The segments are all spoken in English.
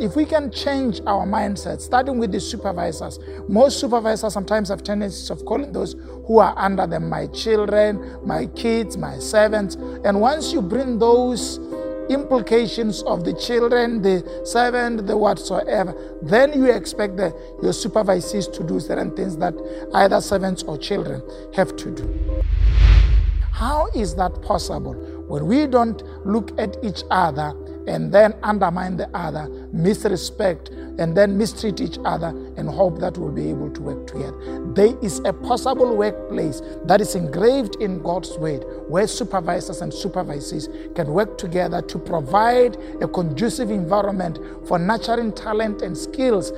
If we can change our mindset, starting with the supervisors, most supervisors sometimes have tendencies of calling those who are under them my children, my kids, my servants. And once you bring those implications of the children, the servant, the whatsoever, then you expect the, your supervisors to do certain things that either servants or children have to do. How is that possible? When we don't look at each other and then undermine the other, misrespect, and then mistreat each other and hope that we'll be able to work together. There is a possible workplace that is engraved in God's word where supervisors and supervisees can work together to provide a conducive environment for nurturing talent and skills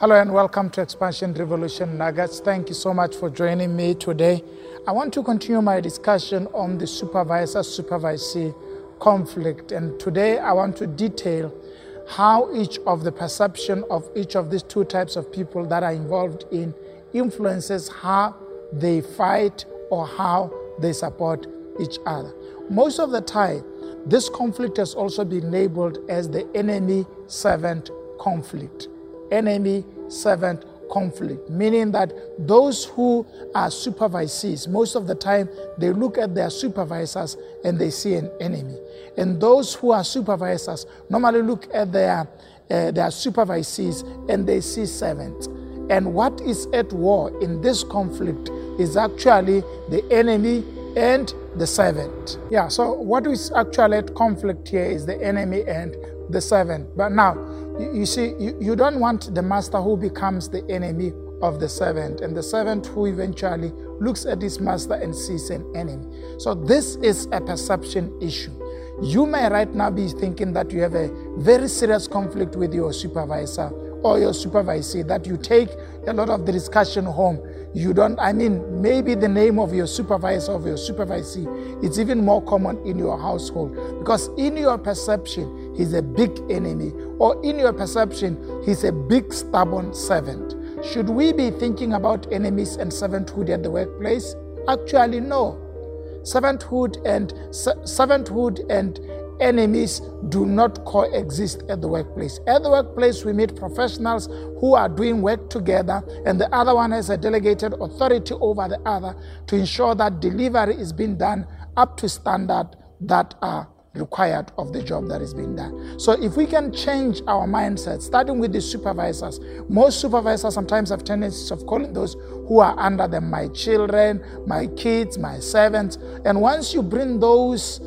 Hello and welcome to Expansion Revolution Nuggets. Thank you so much for joining me today. I want to continue my discussion on the supervisor supervisee conflict. And today I want to detail how each of the perception of each of these two types of people that are involved in influences how they fight or how they support each other. Most of the time, this conflict has also been labeled as the enemy servant conflict enemy servant conflict, meaning that those who are supervisees, most of the time they look at their supervisors and they see an enemy. And those who are supervisors normally look at their, uh, their supervisees and they see servants. And what is at war in this conflict is actually the enemy and the servant. Yeah, so what is actually at conflict here is the enemy and the servant. But now, you, see, you, you don't want the master who becomes the enemy of the servant, and the servant who eventually looks at his master and sees an enemy. So, this is a perception issue. You may right now be thinking that you have a very serious conflict with your supervisor or your supervisor, that you take a lot of the discussion home. You don't, I mean, maybe the name of your supervisor of your supervisor, it's even more common in your household because in your perception, he's a big enemy, or in your perception, he's a big stubborn servant. Should we be thinking about enemies and servanthood at the workplace? Actually, no. Servanthood and servanthood and enemies do not coexist at the workplace. At the workplace, we meet professionals who are doing work together, and the other one has a delegated authority over the other to ensure that delivery is being done up to standard that are required of the job that is being done. So if we can change our mindset, starting with the supervisors, most supervisors sometimes have tendencies of calling those who are under them my children, my kids, my servants. And once you bring those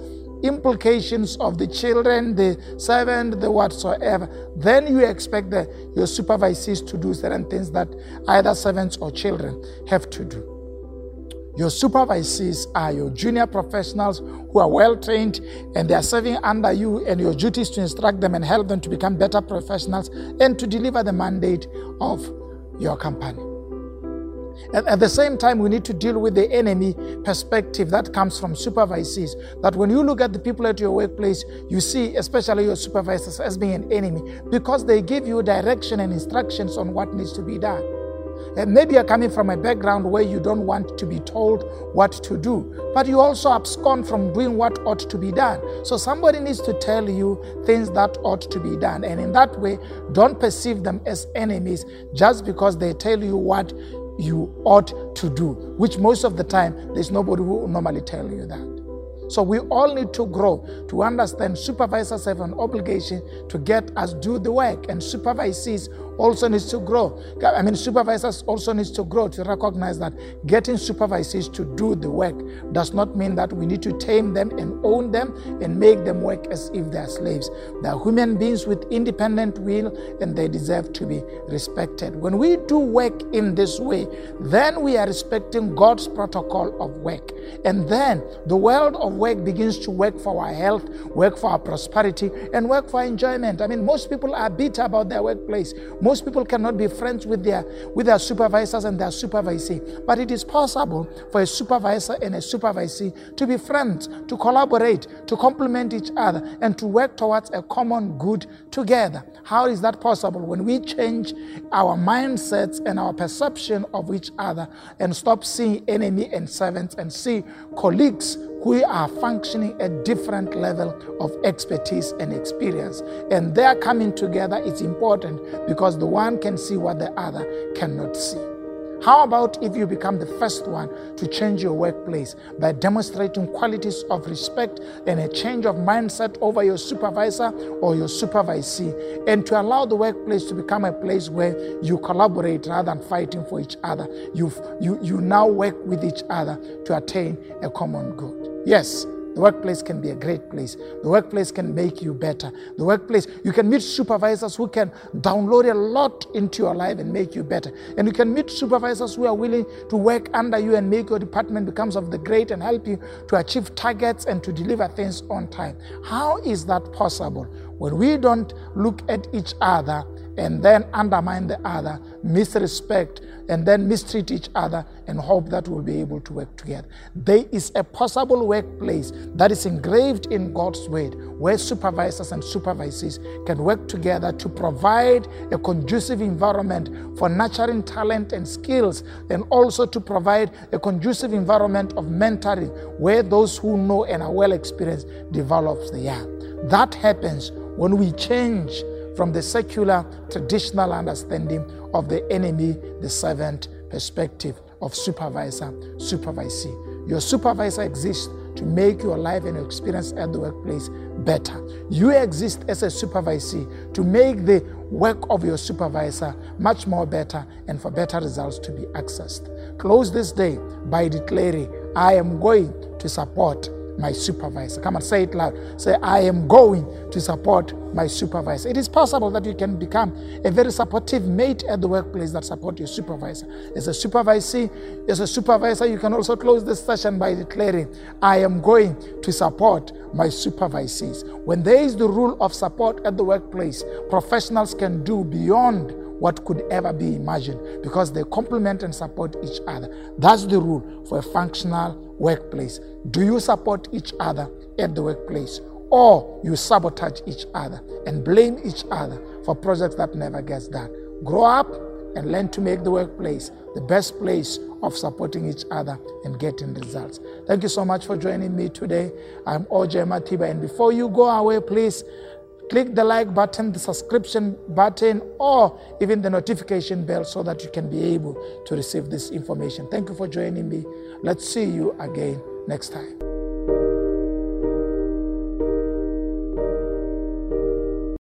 implications of the children, the servant, the whatsoever, then you expect the, your supervisors to do certain things that either servants or children have to do. Your supervisors are your junior professionals who are well trained and they are serving under you, and your duty is to instruct them and help them to become better professionals and to deliver the mandate of your company. And at the same time, we need to deal with the enemy perspective that comes from supervisors. That when you look at the people at your workplace, you see, especially your supervisors, as being an enemy because they give you direction and instructions on what needs to be done. And maybe you're coming from a background where you don't want to be told what to do, but you also abscond from doing what ought to be done. So somebody needs to tell you things that ought to be done. And in that way, don't perceive them as enemies just because they tell you what you ought to do, which most of the time there's nobody who will normally tell you that. So we all need to grow to understand supervisors have an obligation to get us do the work, and supervisees also needs to grow. I mean, supervisors also needs to grow to recognize that getting supervisors to do the work does not mean that we need to tame them and own them and make them work as if they are slaves. They are human beings with independent will, and they deserve to be respected. When we do work in this way, then we are respecting God's protocol of work, and then the world of work begins to work for our health, work for our prosperity, and work for enjoyment. I mean, most people are bitter about their workplace. Most people cannot be friends with their with their supervisors and their supervisee. But it is possible for a supervisor and a supervisee to be friends, to collaborate, to complement each other, and to work towards a common good together. How is that possible? When we change our mindsets and our perception of each other and stop seeing enemy and servants and see colleagues who are functioning at different level of expertise and experience and their coming together is important because the one can see what the other cannot see how about if you become the first one to change your workplace by demonstrating qualities of respect and a change of mindset over your supervisor or your supervisee, and to allow the workplace to become a place where you collaborate rather than fighting for each other? you you, you now work with each other to attain a common good. Yes, the workplace can be a great place. The workplace can make you better. The workplace, you can meet supervisors who can download a lot into your life and make you better. And you can meet supervisors who are willing to work under you and make your department becomes of the great and help you to achieve targets and to deliver things on time. How is that possible? When we don't look at each other and then undermine the other, misrespect, and then mistreat each other and hope that we'll be able to work together. There is a possible workplace that is engraved in God's word where supervisors and supervisees can work together to provide a conducive environment for nurturing talent and skills and also to provide a conducive environment of mentoring where those who know and are well experienced develops the young. That happens when we change from the secular traditional understanding of the enemy, the servant perspective of supervisor, supervisee. Your supervisor exists to make your life and your experience at the workplace better. You exist as a supervisee to make the work of your supervisor much more better and for better results to be accessed. Close this day by declaring, I am going to support my supervisor. Come and say it loud. Say, I am going to support my supervisor. It is possible that you can become a very supportive mate at the workplace that support your supervisor. As a supervisor, as a supervisor, you can also close this session by declaring, I am going to support my supervisors. When there is the rule of support at the workplace, professionals can do beyond what could ever be imagined because they complement and support each other. That's the rule for a functional workplace. Do you support each other at the workplace? Or you sabotage each other and blame each other for projects that never gets done. Grow up and learn to make the workplace the best place of supporting each other and getting results. Thank you so much for joining me today. I'm OJ Matiba, and before you go away, please click the like button, the subscription button, or even the notification bell so that you can be able to receive this information. Thank you for joining me. Let's see you again next time.